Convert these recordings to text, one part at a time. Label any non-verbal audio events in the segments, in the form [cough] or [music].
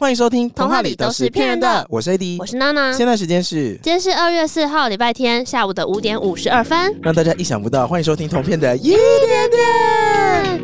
欢迎收听《童话里都是骗人的》，我是 AD，我是娜娜。现在时间是今天是二月四号礼拜天下午的五点五十二分，让大家意想不到。欢迎收听童片的一点点。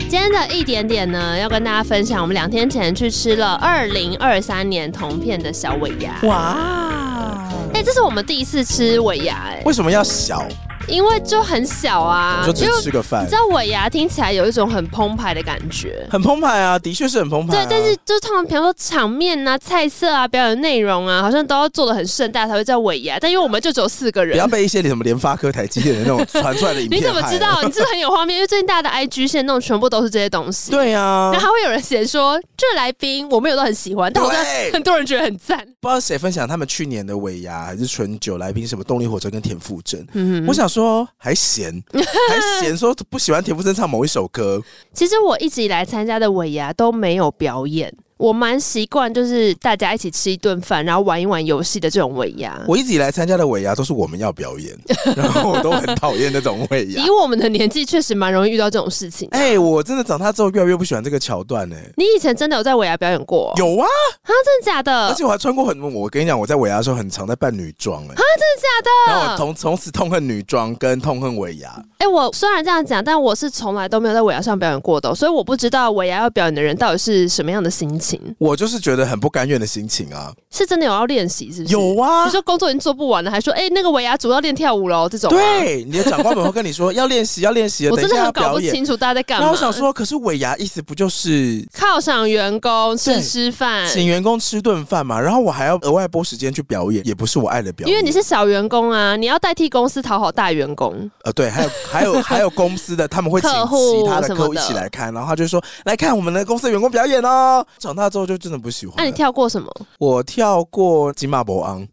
今天的一点点呢，要跟大家分享，我们两天前去吃了二零二三年童片的小尾牙。哇！哎、欸，这是我们第一次吃尾牙，哎，为什么要小？因为就很小啊，就只吃个饭。你知道尾牙听起来有一种很澎湃的感觉，很澎湃啊，的确是很澎湃、啊。对，但是就是通常比如说场面啊、菜色啊、表演内容啊，好像都要做的很盛大才会叫尾牙。但因为我们就只有四个人，不要被一些什么联发科、台积电的那种传出来的影片。[laughs] 你怎么知道？你是不是很有画面？因为最近大家的 IG 线那种全部都是这些东西。对啊，然后还会有人写说这来宾我们有都很喜欢，但好像很多人觉得很赞。不知道谁分享他们去年的尾牙还是纯酒来宾什么动力火车跟田馥甄。嗯哼，我想说还。嫌 [laughs] 还嫌说不喜欢田馥甄唱某一首歌。其实我一直以来参加的尾牙都没有表演。我蛮习惯，就是大家一起吃一顿饭，然后玩一玩游戏的这种尾牙。我一直以来参加的尾牙都是我们要表演，[laughs] 然后我都很讨厌那种尾牙。以我们的年纪，确实蛮容易遇到这种事情。哎、欸，我真的长大之后越来越不喜欢这个桥段呢。你以前真的有在尾牙表演过？有啊，啊，真的假的？而且我还穿过很多。我跟你讲，我在尾牙的时候很常在扮女装，哎，啊，真的假的？然后我从从此痛恨女装跟痛恨尾牙。哎、欸，我虽然这样讲，但我是从来都没有在尾牙上表演过的，所以我不知道尾牙要表演的人到底是什么样的心情。我就是。觉得很不甘愿的心情啊，是真的有要练习，是不是？有啊，你说工作已经做不完了，还说哎、欸，那个尾牙组要练跳舞喽，这种。对，你的长官们会跟你说要练习，要练习。[laughs] 我真的很搞不清楚大家在干嘛。然后我想说，可是尾牙意思不就是犒赏员工吃吃饭，请员工吃顿饭嘛？然后我还要额外拨时间去表演，也不是我爱的表演。因为你是小员工啊，你要代替公司讨好大员工。呃，对，还有还有 [laughs] 还有公司的他们会请其他的客户一起来看，然后他就说来看我们的公司的员工表演哦。长大之后就真的不喜欢。那、啊、你跳过什么？我跳过金马博昂，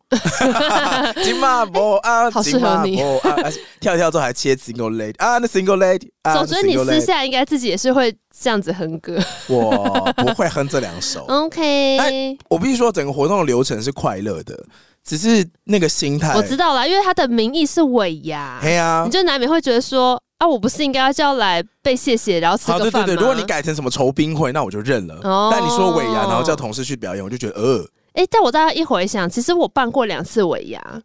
[laughs] 金马博昂，好适合你。跳跳之后还切 single lady 啊，那 single lady。总之你私下应该自己也是会这样子哼歌。我不会哼这两首。OK，我必须说整个活动的流程是快乐的，只是那个心态。我知道啦，因为它的名义是尾牙。对啊，你就难免会觉得说啊，我不是应该要叫来被谢谢，然后吃个饭吗？对对对，如果你改成什么酬宾会，那我就认了。哦，但你说尾牙，然后叫同事去表演，我就觉得呃。哎、欸，但我大概一回想，其实我办过两次尾牙。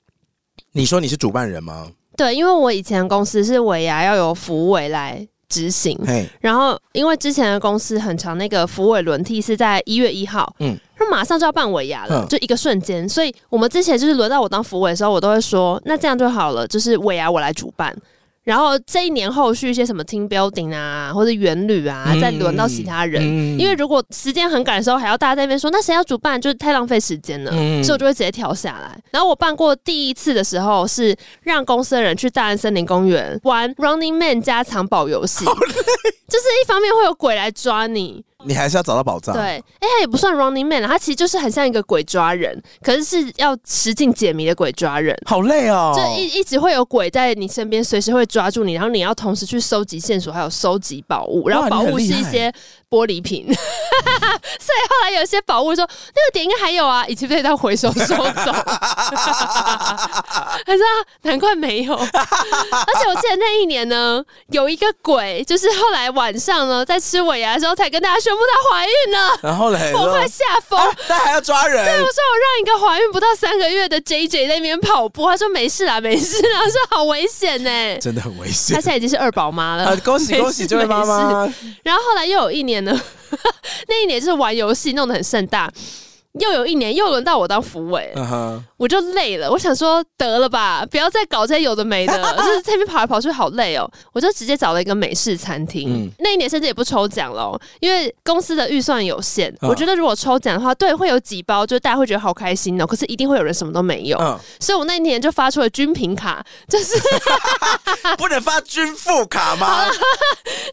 你说你是主办人吗？对，因为我以前公司是尾牙要由服委来执行，然后因为之前的公司很长，那个服委轮替是在一月一号，嗯，那马上就要办尾牙了，就一个瞬间，所以我们之前就是轮到我当服委的时候，我都会说，那这样就好了，就是尾牙我来主办。然后这一年后续一些什么 team building 啊，或者元旅啊，再轮到其他人。嗯、因为如果时间很赶的时候，还要大家在那边说，那谁要主办，就是太浪费时间了。嗯、所以我就会直接跳下来。然后我办过第一次的时候，是让公司的人去大安森林公园玩 Running Man 加藏宝游戏，就是一方面会有鬼来抓你。你还是要找到宝藏。对，哎，他也不算 Running Man 了，他其实就是很像一个鬼抓人，可是是要实境解谜的鬼抓人，好累哦。就一一直会有鬼在你身边，随时会抓住你，然后你要同时去收集线索，还有收集宝物，然后宝物是一些玻璃瓶。[laughs] 所以后来有些宝物说那个点应该还有啊，已经被他回收收走。[laughs] 他说难怪没有。而且我记得那一年呢，有一个鬼，就是后来晚上呢，在吃尾牙的时候才跟大家说。全部她怀孕了，然后嘞，我快吓疯，[laughs] 但还要抓人。对，我说我让一个怀孕不到三个月的 JJ 在那边跑步，他说没事啦，没事啦，说好危险呢，真的很危险。他现在已经是二宝妈了，啊，恭喜恭喜这位妈妈。然后后来又有一年 [laughs] 那一年是玩游戏弄得很盛大。又有一年，又轮到我当副委，uh huh. 我就累了。我想说，得了吧，不要再搞这些有的没的，[laughs] 就是这边跑来跑去好累哦。我就直接找了一个美式餐厅。嗯、那一年甚至也不抽奖了，因为公司的预算有限。Uh. 我觉得如果抽奖的话，对，会有几包，就大家会觉得好开心哦。可是一定会有人什么都没有。Uh. 所以我那一年就发出了军品卡，就是 [laughs] 不能发军富卡吗？[laughs]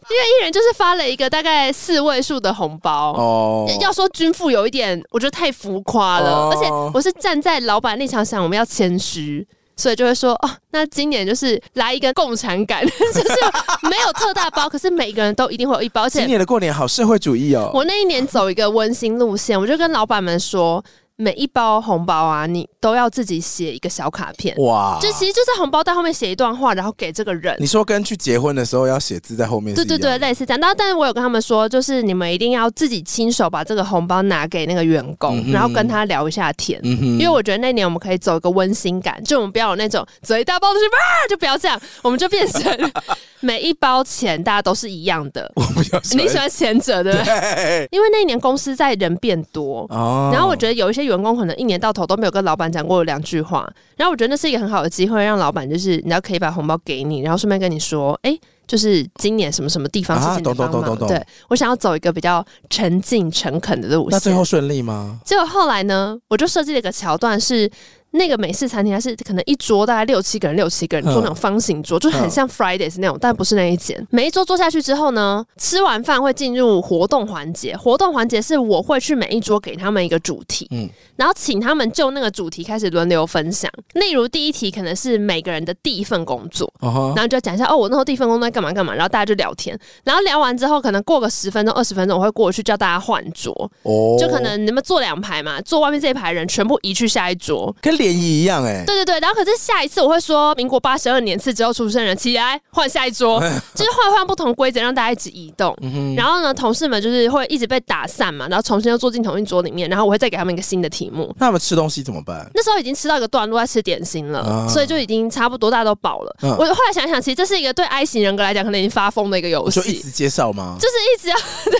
因为一人就是发了一个大概四位数的红包。哦，oh. 要说军富有一点，我觉得太。浮夸了，oh. 而且我是站在老板立场想，我们要谦虚，所以就会说哦，那今年就是来一个共产感，[laughs] 就是没有特大包，可是每个人都一定会有一包。而且今年的过年好社会主义哦。我那一年走一个温馨路线，我就跟老板们说。每一包红包啊，你都要自己写一个小卡片。哇！就其实就在红包袋后面写一段话，然后给这个人。你说跟去结婚的时候要写字在后面？对对对，类似这样。但但是我有跟他们说，就是你们一定要自己亲手把这个红包拿给那个员工，嗯、然后跟他聊一下天。嗯、因为我觉得那年我们可以走一个温馨感，就我们不要有那种嘴大包出去哇，就不要这样，我们就变成。[laughs] 每一包钱大家都是一样的，我比较喜欢你喜欢前者对不对？对，因为那一年公司在人变多，哦，然后我觉得有一些员工可能一年到头都没有跟老板讲过两句话，然后我觉得那是一个很好的机会，让老板就是你要可以把红包给你，然后顺便跟你说，哎，就是今年什么什么地方事情的帮忙，对，我想要走一个比较沉静诚恳的路线。那最后顺利吗？结果后来呢，我就设计了一个桥段是。那个美式餐厅还是可能一桌大概六七个人，六七个人坐那种方形桌，就很像 Fridays 那种，但不是那一间。每一桌坐下去之后呢，吃完饭会进入活动环节。活动环节是我会去每一桌给他们一个主题，嗯，然后请他们就那个主题开始轮流分享。例如第一题可能是每个人的第一份工作，然后就讲一下哦，我那时候第一份工作在干嘛干嘛，然后大家就聊天。然后聊完之后，可能过个十分钟、二十分钟，我会过去叫大家换桌，哦，就可能你们坐两排嘛，坐外面这一排人全部移去下一桌，联谊一样哎、欸，对对对，然后可是下一次我会说，民国八十二年次之后出生人起来换下一桌，[laughs] 就是换换不同规则，让大家一直移动。嗯、然后呢，同事们就是会一直被打散嘛，然后重新又坐进同一桌里面，然后我会再给他们一个新的题目。那他们吃东西怎么办？那时候已经吃到一个段落，在吃点心了，啊、所以就已经差不多大家都饱了。嗯、我后来想想，其实这是一个对 I 型人格来讲可能已经发疯的一个游戏，就一直介绍吗？就是一直要 [laughs] 对，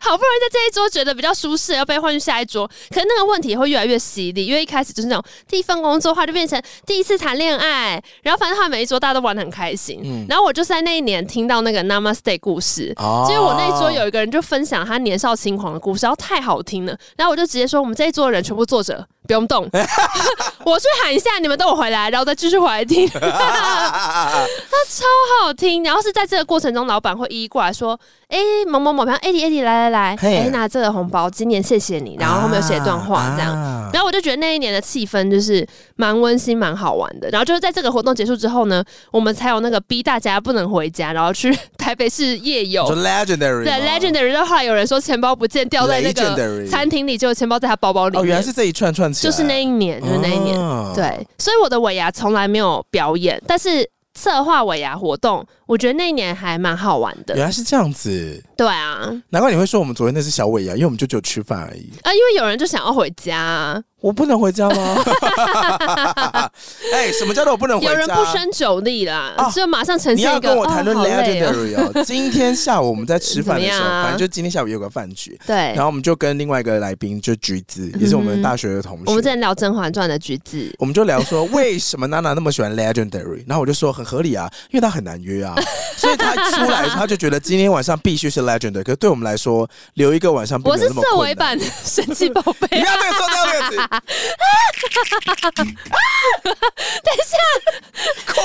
好不容易在这一桌觉得比较舒适，要被换去下一桌，可是那个问题也会越来越犀利，因为一开始就是那种第一份工作的话就变成第一次谈恋爱，然后反正他们每一桌大家都玩的很开心。嗯，然后我就是在那一年听到那个 Namaste 故事，哦，就是我那一桌有一个人就分享他年少轻狂的故事，然后太好听了，然后我就直接说，我们这一桌的人全部坐着，不用动，[laughs] 我去喊一下，你们等我回来，然后再继续回来听。[laughs] [laughs] 他超好听，然后是在这个过程中，老板会一一过来说，哎，某某某，比方 AD AD 来来来，哎，拿这个红包，今年谢谢你，然后后面有写一段话这样，然后我就觉得那一年的气氛就是蛮温馨、蛮好玩的。然后就是在这个活动结束之后呢，我们才有那个逼大家不能回家，然后去台北市夜游。Legendary 对 Legendary，然后后来有人说钱包不见，掉在那个餐厅里，结果钱包在他包包里面。哦，原来是这一串串起来，就是那一年，就是那一年。对，所以我的尾牙从来没有表演，但是策划尾牙活动。我觉得那一年还蛮好玩的，原来是这样子。对啊，难怪你会说我们昨天那是小尾牙，因为我们就只有吃饭而已啊。因为有人就想要回家，我不能回家吗？[laughs] 哎、欸，什么叫做我不能回家？有人不胜酒力啦，哦、就马上呈现一个。你要跟我谈论 legendary 哦。哦今天下午我们在吃饭的时候，[laughs] 啊、反正就今天下午有个饭局，对，然后我们就跟另外一个来宾就橘子，也是我们大学的同学，嗯、我们之前聊《甄嬛传》的橘子，我们就聊说为什么娜娜那么喜欢 legendary，然后我就说很合理啊，因为他很难约啊。[laughs] 所以他出来，他就觉得今天晚上必须是 legendary 可是对我们来说，留一个晚上不是那么困难。我是色违版神奇宝贝。你不要这个说掉这个词。[laughs] 等一下，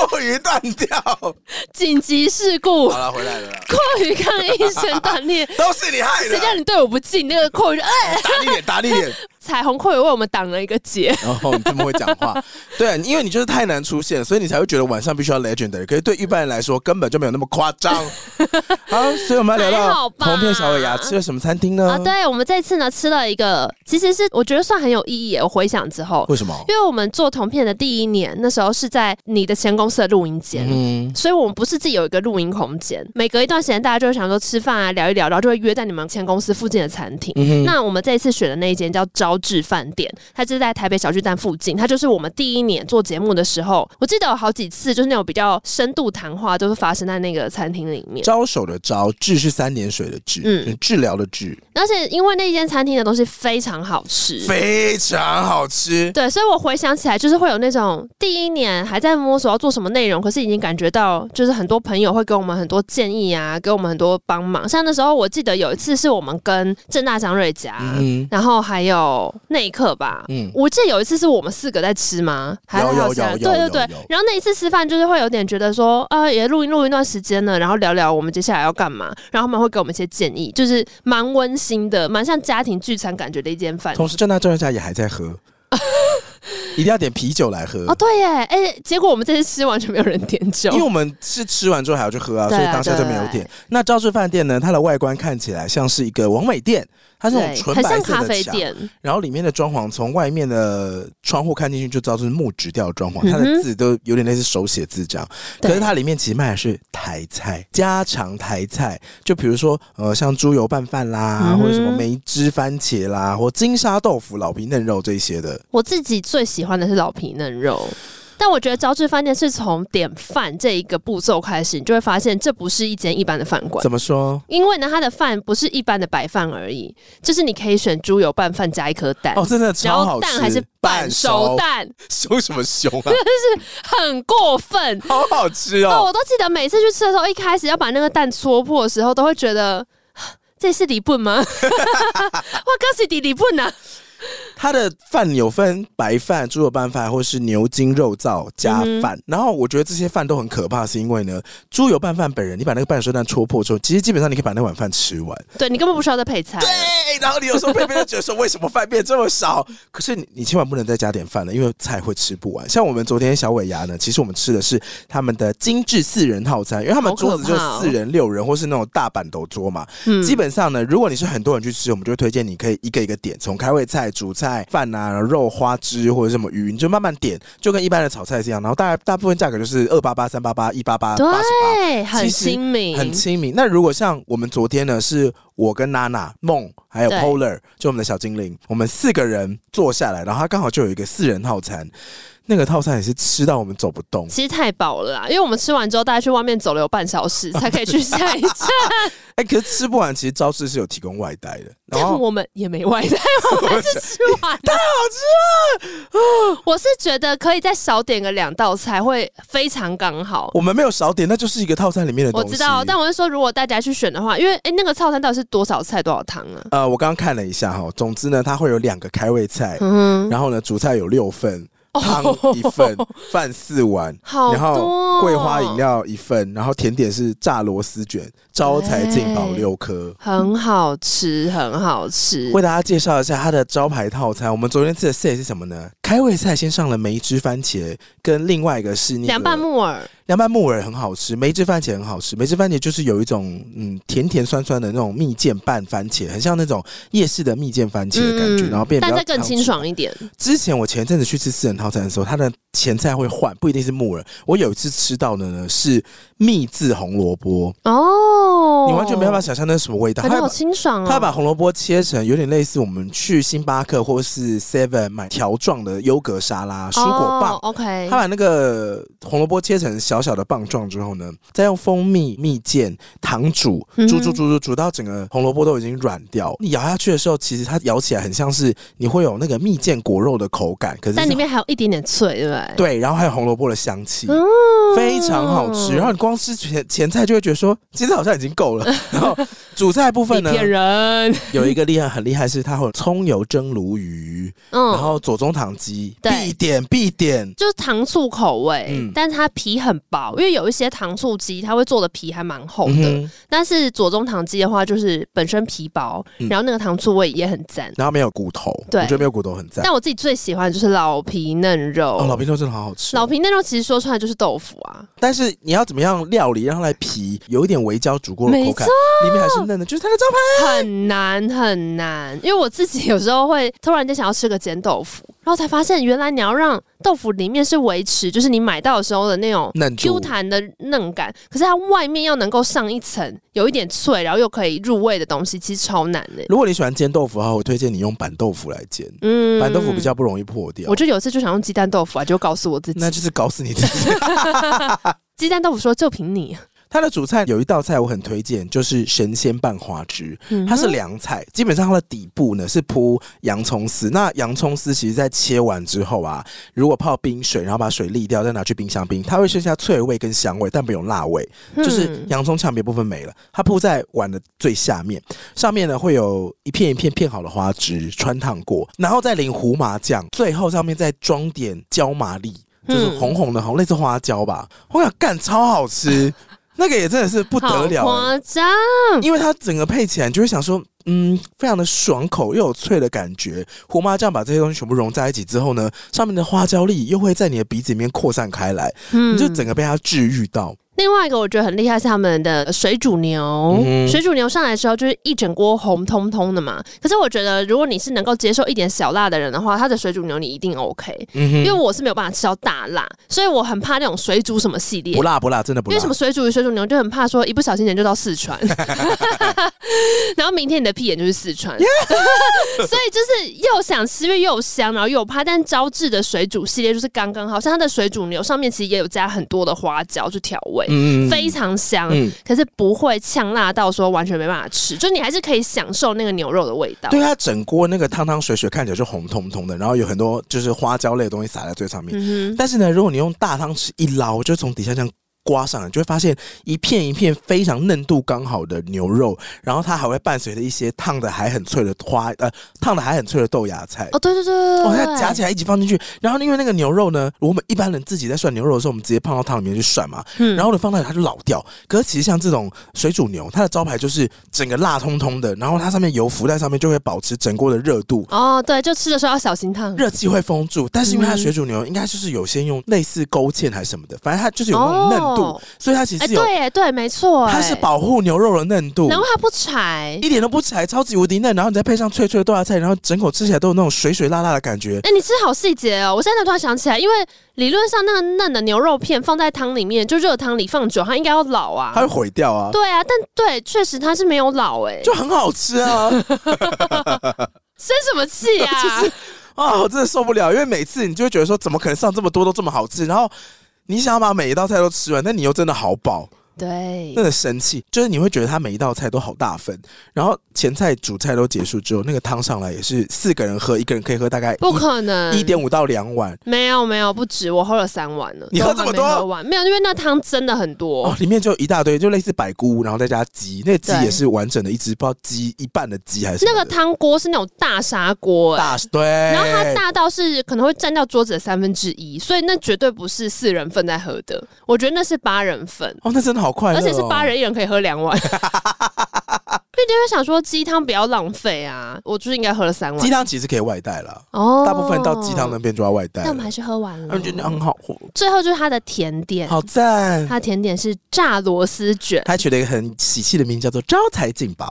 过于断掉，紧急事故。好了，回来了。过于抗议声断裂，[laughs] 都是你害的。谁叫你对我不敬？那个过于，哎，打你脸，打你脸。彩虹扣也为我们挡了一个劫。然 [laughs] 后你这么会讲话，[laughs] 对啊，因为你就是太难出现，所以你才会觉得晚上必须要 legendary。可是对一般人来说，根本就没有那么夸张。[laughs] 好，所以我们要聊到红片小尾牙吃了什么餐厅呢？啊，对，我们这次呢吃了一个，其实是我觉得算很有意义。我回想之后，为什么？因为我们做铜片的第一年，那时候是在你的前公司的录音间，嗯，所以我们不是自己有一个录音空间。每隔一段时间，大家就会想说吃饭啊，聊一聊，然后就会约在你们前公司附近的餐厅。嗯、那我们这一次选的那一间叫招致饭店。它就是在台北小巨蛋附近，它就是我们第一年做节目的时候，我记得有好几次就是那种比较深度谈话都是发生在那个餐厅里面。招手的招，治是三点水的治，嗯，治疗的治。而且因为那间餐厅的东西非常好吃，非常好吃。对，所以我回想起来，就是会有那种第一年还在摸索要做什么内容，可是已经感觉到就是很多朋友会给我们很多建议啊，给我们很多帮忙。像那时候我记得有一次是我们跟正大张瑞佳，嗯，然后还有内克吧。嗯，我记得有一次是我们四个在吃吗？还有有有对对对。然后那一次吃饭就是会有点觉得说，啊，也录音录一段时间了，然后聊聊我们接下来要干嘛。然后他们会给我们一些建议，就是蛮温馨的，蛮像家庭聚餐感觉的一间饭。同时，正大张瑞佳也还在喝。[laughs] 一定要点啤酒来喝。哦，对耶，哎、欸，结果我们这次吃完全没有人点酒，因为我们是吃完之后还要去喝啊，啊所以当下就没有点。那朝致饭店呢？它的外观看起来像是一个王美店。它是那种纯白色的墙，咖啡店，然后里面的装潢，从外面的窗户看进去就知道是木质调装潢，它的字都有点类似手写字这样。可是它里面其实卖的是台菜，家常台菜，就比如说呃，像猪油拌饭啦，或者什么梅汁番茄啦，或金沙豆腐、老皮嫩肉这些的。我自己最喜欢的是老皮嫩肉。但我觉得招致饭店是从点饭这一个步骤开始，你就会发现这不是一间一般的饭馆。怎么说？因为呢，它的饭不是一般的白饭而已，就是你可以选猪油拌饭加一颗蛋。哦，真的超好吃！蛋还是半熟蛋？凶什么凶啊？真的是很过分，[laughs] 好好吃哦！哦！我都记得每次去吃的时候，一开始要把那个蛋戳破的时候，都会觉得 [gasps] 这是李笨吗？我告诉你，里笨啊！它的饭有分白饭、猪肉拌饭，或是牛筋肉燥加饭。嗯、然后我觉得这些饭都很可怕，是因为呢，猪油拌饭本人，你把那个半熟蛋戳破之后，其实基本上你可以把那碗饭吃完。对，你根本不需要再配菜。对，然后你有时候配配就觉得说，为什么饭变这么少？可是你你千万不能再加点饭了，因为菜会吃不完。像我们昨天小尾牙呢，其实我们吃的是他们的精致四人套餐，因为他们桌子就四人、六人，或是那种大板斗桌嘛。嗯、基本上呢，如果你是很多人去吃，我们就会推荐你可以一个一个点，从开胃菜、主菜。菜饭啊，肉花枝或者什么鱼，你就慢慢点，就跟一般的炒菜是一样。然后大概大部分价格就是二八八、三八八、一八八、八十八，很亲民，很亲民。那如果像我们昨天呢，是我跟娜娜、梦还有 Polar，就我们的小精灵，我们四个人坐下来，然后他刚好就有一个四人套餐。那个套餐也是吃到我们走不动，其实太饱了啦，因为我们吃完之后，大家去外面走了有半小时才可以去下一站。[laughs] 哎、欸，可是吃不完，其实招式是有提供外带的，然后我们也没外带，我们是吃完，太好吃了。我是觉得可以再少点个两道菜，会非常刚好。我们没有少点，那就是一个套餐里面的东西。我知道，但我是说，如果大家去选的话，因为哎、欸，那个套餐到底是多少菜多少汤啊？呃，我刚刚看了一下哈，总之呢，它会有两个开胃菜，嗯、然后呢，主菜有六份。汤一份，[laughs] 饭四碗，然后桂花饮料一份，然后甜点是炸螺丝卷，招财进宝六颗，很好吃，很好吃。为大家介绍一下它的招牌套餐，我们昨天吃的 set 是什么呢？开胃菜先上了梅汁番茄，跟另外一个是那个凉拌木耳。凉拌木耳很好吃，梅汁番茄很好吃。梅汁番茄就是有一种嗯甜甜酸酸的那种蜜饯拌番茄，很像那种夜市的蜜饯番茄的感觉，嗯、然后变得但再更清爽一点。之前我前阵子去吃四人套餐的时候，它的前菜会换，不一定是木耳。我有一次吃到的呢是蜜渍红萝卜哦，你完全没办法想象那是什么味道，它好清爽哦。他把红萝卜切成有点类似我们去星巴克或是 Seven 买条状的优格沙拉蔬果棒。哦、OK，他把那个红萝卜切成小。小小的棒状之后呢，再用蜂蜜、蜜饯、糖煮，煮煮煮煮煮到整个红萝卜都已经软掉。你咬下去的时候，其实它咬起来很像是你会有那个蜜饯果肉的口感，可是，是但里面还有一点点脆，对不对？对，然后还有红萝卜的香气，嗯、非常好吃。然后你光吃前前菜就会觉得说，其实好像已经够了。[laughs] 然后主菜部分呢，骗人有一个厉害很厉害是它会有葱油蒸鲈鱼，嗯，然后左宗棠鸡必点必点，就是糖醋口味，嗯、但是它皮很。薄，因为有一些糖醋鸡，它会做的皮还蛮厚的。嗯、但是左宗棠鸡的话，就是本身皮薄，嗯、然后那个糖醋味也很赞，然后没有骨头，对，我觉得没有骨头很赞。但我自己最喜欢的就是老皮嫩肉，哦、老皮嫩肉真的好好吃。老皮嫩肉其实说出来就是豆腐啊，但是你要怎么样料理让它的皮有一点微焦煮过的口感，错里面还是嫩的，就是它的招牌。很难很难，因为我自己有时候会突然间想要吃个煎豆腐。然后才发现，原来你要让豆腐里面是维持，就是你买到的时候的那种 Q 弹的嫩感，可是它外面要能够上一层有一点脆，然后又可以入味的东西，其实超难的。如果你喜欢煎豆腐的话，我推荐你用板豆腐来煎，嗯，板豆腐比较不容易破掉。我就有一次就想用鸡蛋豆腐啊，就告诉我自己，那就是搞死你自己。[laughs] 鸡蛋豆腐说就凭你。它的主菜有一道菜我很推荐，就是神仙拌花枝。它是凉菜，基本上它的底部呢是铺洋葱丝。那洋葱丝其实在切完之后啊，如果泡冰水，然后把水沥掉，再拿去冰箱冰，它会剩下脆味跟香味，但没有辣味，就是洋葱呛别部分没了。它铺在碗的最下面，上面呢会有一片一片片好的花枝穿烫过，然后再淋胡麻酱，最后上面再装点椒麻粒，就是红红的红，类似花椒吧。我想干超好吃。那个也真的是不得了，夸张！因为它整个配起来，你就会想说，嗯，非常的爽口又有脆的感觉。胡麻酱把这些东西全部融在一起之后呢，上面的花椒粒又会在你的鼻子里面扩散开来，嗯，你就整个被它治愈到。另外一个我觉得很厉害是他们的水煮牛，嗯、水煮牛上来的时候就是一整锅红彤彤的嘛。可是我觉得如果你是能够接受一点小辣的人的话，它的水煮牛你一定 OK。嗯、因为我是没有办法吃到大辣，所以我很怕那种水煮什么系列。不辣不辣，真的不辣。因为什么水煮鱼、水煮牛就很怕说一不小心人就到四川，[laughs] 然后明天你的屁眼就是四川。[laughs] 所以就是又想吃，因为又香，然后又怕。但招致的水煮系列就是刚刚好，像它的水煮牛上面其实也有加很多的花椒去调味。嗯，非常香，嗯、可是不会呛辣到说完全没办法吃，就你还是可以享受那个牛肉的味道。对，它整锅那个汤汤水水看起来就红彤彤的，然后有很多就是花椒类的东西撒在最上面。嗯、但是呢，如果你用大汤匙一捞，就从底下这样。刮上来就会发现一片一片非常嫩度刚好的牛肉，然后它还会伴随着一些烫的还很脆的花，呃，烫的还很脆的豆芽菜。哦，对对对，哦，它夹起来一起放进去，然后因为那个牛肉呢，我们一般人自己在涮牛肉的时候，我们直接放到汤里面去涮嘛，嗯，然后呢放那里它就老掉。可是其实像这种水煮牛，它的招牌就是整个辣通通的，然后它上面油浮在上面就会保持整锅的热度。哦，对，就吃的时候要小心烫，热气会封住。但是因为它水煮牛应该就是有些用类似勾芡还是什么的，反正它就是有那种嫩度，哦、所以它。哎，对，哎，对，没错，它是保护牛肉的嫩度，然后它不柴，一点都不柴，超级无敌嫩，然后你再配上脆脆的豆芽菜，然后整口吃起来都有那种水水辣辣的感觉。哎，你吃好细节哦！我现在突然想起来，因为理论上那个嫩的牛肉片放在汤里面，就热汤里放久，它应该要老啊，它会毁掉啊。对啊，但对，确实它是没有老，哎，就很好吃啊。[laughs] 生什么气啊？[laughs] 啊，我真的受不了，因为每次你就会觉得说，怎么可能上这么多都这么好吃？然后你想要把每一道菜都吃完，但你又真的好饱。对，那个生气就是你会觉得他每一道菜都好大份，然后前菜主菜都结束之后，那个汤上来也是四个人喝，一个人可以喝大概不可能。一点五到两碗，没有没有不止，我喝了三碗了。你喝这么多？喝完没有，因为那汤真的很多。哦，里面就一大堆，就类似百菇，然后再加鸡，那个鸡也是完整的一只，不知道鸡一半的鸡还是那个汤锅是那种大砂锅，大对，然后它大到是可能会占掉桌子的三分之一，所以那绝对不是四人份在喝的，我觉得那是八人份。哦，那真的好快乐，哦，而且是八。人一人可以喝两碗，[laughs] 所以就会想说鸡汤不要浪费啊！我就是应该喝了三碗。鸡汤其实可以外带了哦，大部分到鸡汤那边就要外带。但我们还是喝完了，我觉得很好喝。最后就是它的甜点，好赞！它的甜点是炸螺丝卷，它取了一个很喜气的名字，叫做招财进宝。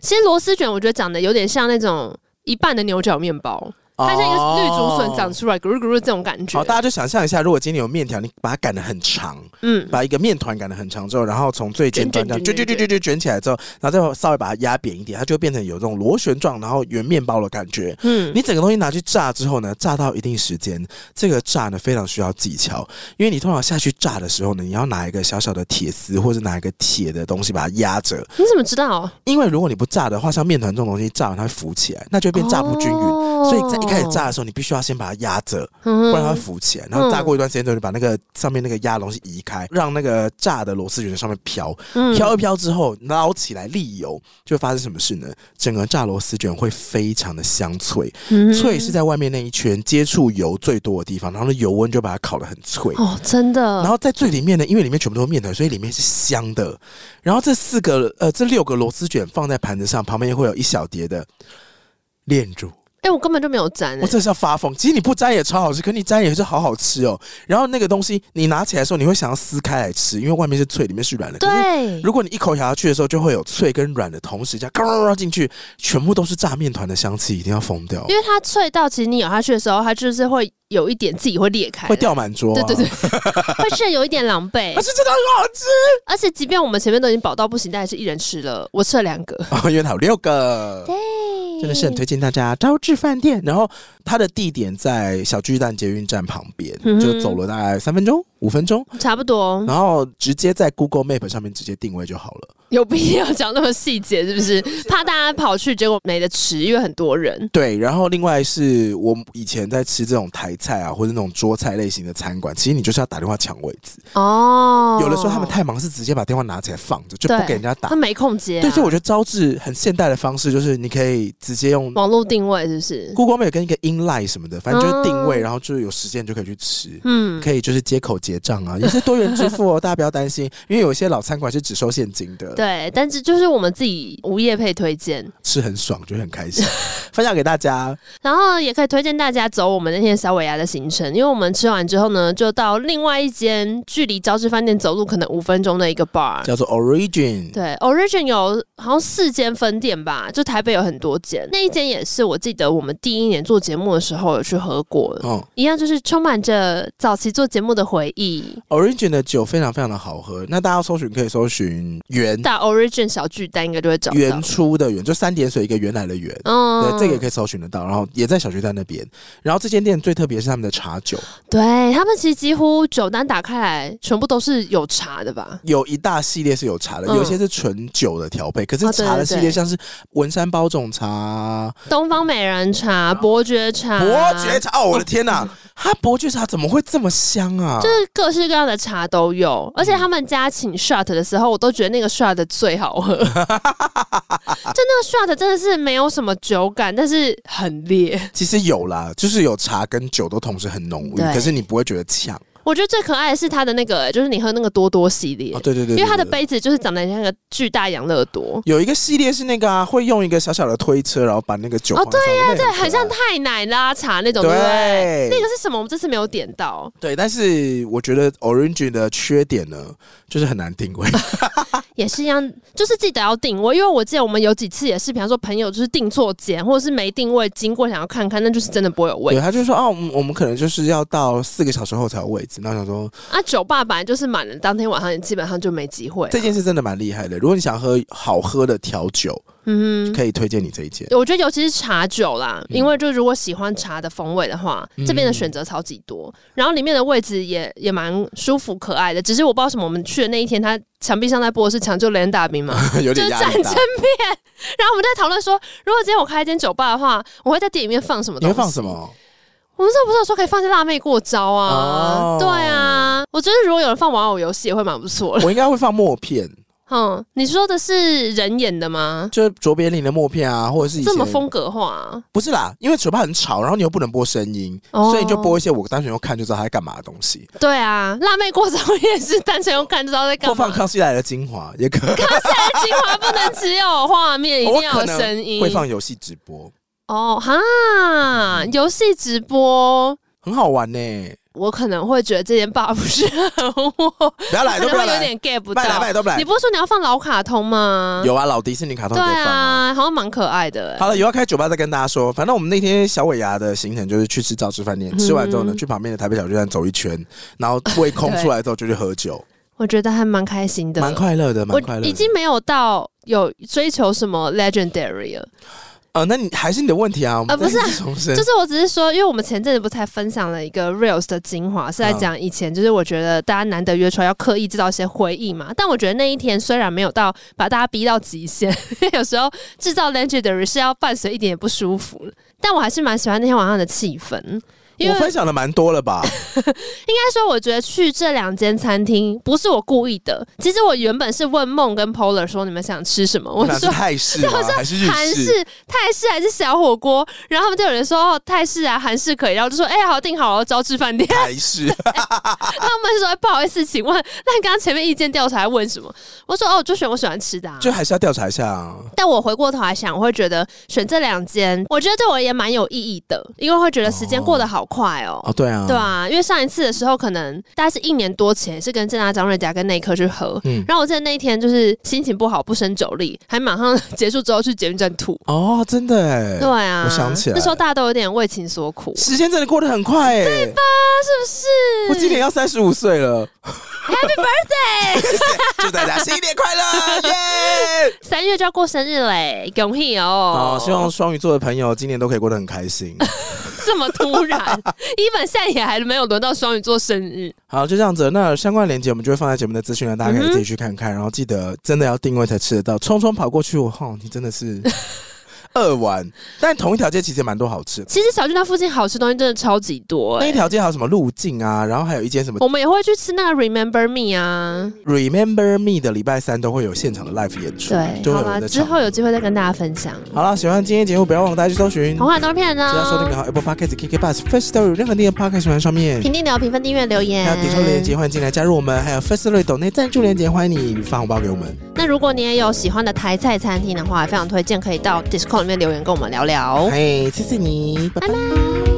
其实螺丝卷我觉得长得有点像那种一半的牛角面包。它像一个绿竹笋长出来，咕噜咕噜这种感觉。好，大家就想象一下，如果今天有面条，你把它擀得很长，嗯，把一个面团擀得很长之后，然后从最尖端这样卷卷卷卷卷卷起来之后，然后再稍微把它压扁一点，它就会变成有这种螺旋状，然后圆面包的感觉。嗯，你整个东西拿去炸之后呢，炸到一定时间，这个炸呢非常需要技巧，因为你通常下去炸的时候呢，你要拿一个小小的铁丝或者拿一个铁的东西把它压着。你怎么知道？因为如果你不炸的话，像面团这种东西炸完它会浮起来，那就会变炸不均匀。哦，所以在一开始炸的时候，你必须。要先把它压着，不然它会浮起来。然后炸过一段时间之后，你把那个上面那个压的东西移开，让那个炸的螺丝卷在上面飘。飘一飘之后，捞起来沥油，就发生什么事呢？整个炸螺丝卷会非常的香脆，脆是在外面那一圈接触油最多的地方，然后油温就把它烤得很脆。哦，真的。然后在最里面呢，因为里面全部都是面团，所以里面是香的。然后这四个呃，这六个螺丝卷放在盘子上，旁边会有一小碟的炼乳。哎、欸，我根本就没有沾、欸，我真是要发疯。其实你不沾也超好吃，可你沾也是好好吃哦。然后那个东西你拿起来的时候，你会想要撕开来吃，因为外面是脆，里面是软的。对，如果你一口咬下去的时候，就会有脆跟软的同时这样，嘎进去，全部都是炸面团的香气，一定要疯掉。因为它脆到，其实你咬下去的时候，它就是会有一点自己会裂开，会掉满桌、啊。对对对，会是有一点狼狈。而且真的很好吃，而且即便我们前面都已经饱到不行，但还是一人吃了，我吃了两个。哦，因为它有六个。对。真的是很推荐大家招致饭店，然后它的地点在小巨蛋捷运站旁边，嗯、就走了大概三分钟、五分钟，差不多。然后直接在 Google Map 上面直接定位就好了。有必要讲那么细节是不是？[laughs] 怕大家跑去结果没得吃，因为很多人。对，然后另外是我以前在吃这种台菜啊，或者那种桌菜类型的餐馆，其实你就是要打电话抢位置哦。有的时候他们太忙，是直接把电话拿起来放着，就不给人家打。他没空接、啊。对，所以我觉得招致很现代的方式就是你可以直接用网络定位，是不是？Google Map 跟一个 inline 什么的，反正就是定位，哦、然后就是有时间就可以去吃。嗯，可以就是接口结账啊，也是多元支付哦，[laughs] 大家不要担心，因为有一些老餐馆是只收现金的。对，但是就是我们自己无业配推荐，吃很爽，就很开心，[laughs] 分享给大家。然后也可以推荐大家走我们那天小尾牙的行程，因为我们吃完之后呢，就到另外一间距离朝致饭店走路可能五分钟的一个 bar，叫做 Origin。对，Origin 有好像四间分店吧，就台北有很多间，那一间也是我记得我们第一年做节目的时候有去喝过的，哦，一样就是充满着早期做节目的回忆。Origin 的酒非常非常的好喝，那大家搜寻可以搜寻原大 Origin 小巨蛋应该就会找到。原初的原，就三点水一个原来的原，嗯，对，这个也可以搜寻得到，然后也在小巨蛋那边。然后这间店最特别是他们的茶酒，对他们其实几乎酒单打开来全部都是有茶的吧？有一大系列是有茶的，嗯、有些是纯酒的调配，可是茶的系列像是文山包种茶、东方美人茶、伯爵茶、伯爵茶，哦，我的天哪！它伯爵茶怎么会这么香啊？就是各式各样的茶都有，而且他们家请 shot 的时候，我都觉得那个 shot 最好喝。[laughs] 就那个 shot 真的是没有什么酒感，但是很烈。其实有啦，就是有茶跟酒都同时很浓郁，可是你不会觉得呛。我觉得最可爱的是它的那个，就是你喝那个多多系列，哦、对，对，对对对，因为它的杯子就是长得像个巨大养乐多。有一个系列是那个啊，会用一个小小的推车，然后把那个酒哦，对呀、啊，对，很像太奶拉茶那种，对，对不对？那个是什么？我们这次没有点到。对，但是我觉得 Orange 的缺点呢，就是很难定位。[laughs] 也是一样，就是记得要定位，因为我记得我们有几次也是，比方说朋友就是订错间，或者是没定位，经过想要看看，那就是真的不会有位。对，他就说哦，我们可能就是要到四个小时后才有位置。那想说啊，酒吧本来就是满了，当天晚上你基本上就没机会。这件事真的蛮厉害的，如果你想喝好喝的调酒。嗯，可以推荐你这一件。我觉得尤其是茶酒啦，嗯、因为就如果喜欢茶的风味的话，嗯、这边的选择超级多，然后里面的位置也也蛮舒服可爱的。只是我不知道什么，我们去的那一天，他墙壁上在播的是抢救雷恩大兵嘛，有点就是战争片。[laughs] 然后我们在讨论说，如果今天我开一间酒吧的话，我会在店里面放什么东西？你会放什么？我们这不是有说可以放些辣妹过招啊？哦、对啊，我觉得如果有人放玩偶游戏，也会蛮不错的。我应该会放默片。[laughs] 嗯，你说的是人演的吗？就是卓别林的默片啊，或者是这么风格化啊？不是啦，因为酒吧很吵，然后你又不能播声音，哦、所以你就播一些我单纯用看就知道他在干嘛的东西。对啊，辣妹过招也是单纯用看就知道在干嘛。[laughs] 播放康熙来的精华也可以。康熙来的精华不能只有画面，[laughs] 一定要有声音。会放游戏直播哦，哈，游戏直播很好玩呢、欸。我可能会觉得这件 bar 不适合我，不要来，都不要来，有点 get 不到。都不来。你不是说你要放老卡通吗？有啊，老迪士尼卡通可以放。对啊，好像蛮可爱的。好了，以后开酒吧再跟大家说。反正我们那天小尾牙的行程就是去吃朝致饭店，吃完之后呢，去旁边的台北小巨蛋走一圈，然后胃空出来之后就去喝酒。[laughs] 我觉得还蛮开心的，蛮快乐的，蛮快乐。已经没有到有追求什么 legendary 了。呃，那你还是你的问题啊？呃，不是，[laughs] 就是我只是说，因为我们前阵子不才分享了一个 reels 的精华，是在讲以前，就是我觉得大家难得约出来要刻意制造一些回忆嘛。但我觉得那一天虽然没有到把大家逼到极限，[laughs] 因为有时候制造 legendary 是要伴随一点也不舒服，但我还是蛮喜欢那天晚上的气氛。我分享的蛮多了吧？[laughs] 应该说，我觉得去这两间餐厅不是我故意的。其实我原本是问梦跟 Polar 说，你们想吃什么？我说泰式吗？还是日式？泰式还是小火锅？然后他们就有人说哦，泰式啊，韩式可以。然后就说哎、欸，好，订好了，招致饭店。泰式。[laughs] 他们就说不好意思，请问，那你刚刚前面意见调查问什么？我说哦，就选我喜欢吃的、啊，就还是要调查一下、啊。但我回过头来想，我会觉得选这两间，我觉得对我也蛮有意义的，因为会觉得时间过得好。快哦！哦，对啊，对啊，因为上一次的时候，可能大概是一年多前，是跟正大张瑞佳跟内科去喝，嗯，然后我记得那一天就是心情不好，不胜酒力，还马上结束之后去捷运站吐。哦，真的哎，对啊，我想起来，那时候大家都有点为情所苦，时间真的过得很快哎，对吧？是不是？我今年要三十五岁了，Happy Birthday！[laughs] 祝大家新年快乐，[laughs] 耶！三月就要过生日嘞，恭喜哦！好，希望双鱼座的朋友今年都可以过得很开心。[laughs] 这么突然 [laughs] Even 现在也还没有轮到双鱼座生日。好，就这样子。那相关链接我们就会放在节目的资讯栏，大家可以自己去看看。嗯、然后记得真的要定位才吃得到。匆匆跑过去，我靠，你真的是。二丸，但同一条街其实蛮多好吃的。其实小巨蛋附近好吃东西真的超级多，欸。那一条街还有什么路径啊？然后还有一间什么？我们也会去吃那个 Remember Me 啊。Remember Me 的礼拜三都会有现场的 live 演出。对，好了，之后有机会再跟大家分享。好了，喜欢今天节目，不要忘了大家去搜寻《童话刀片》呢。只要收听好 Apple Podcast、KKBOX、Firstory 任何地方 Podcast 上面，评定留评分、订阅、留言，还有点击链接欢迎进来加入我们，还有 Firstory 抖内赞助链接欢迎你发红包给我们。那如果你也有喜欢的台菜餐厅的话，非常推荐可以到 Discord 里面留言跟我们聊聊。哎，谢谢你，拜拜。拜拜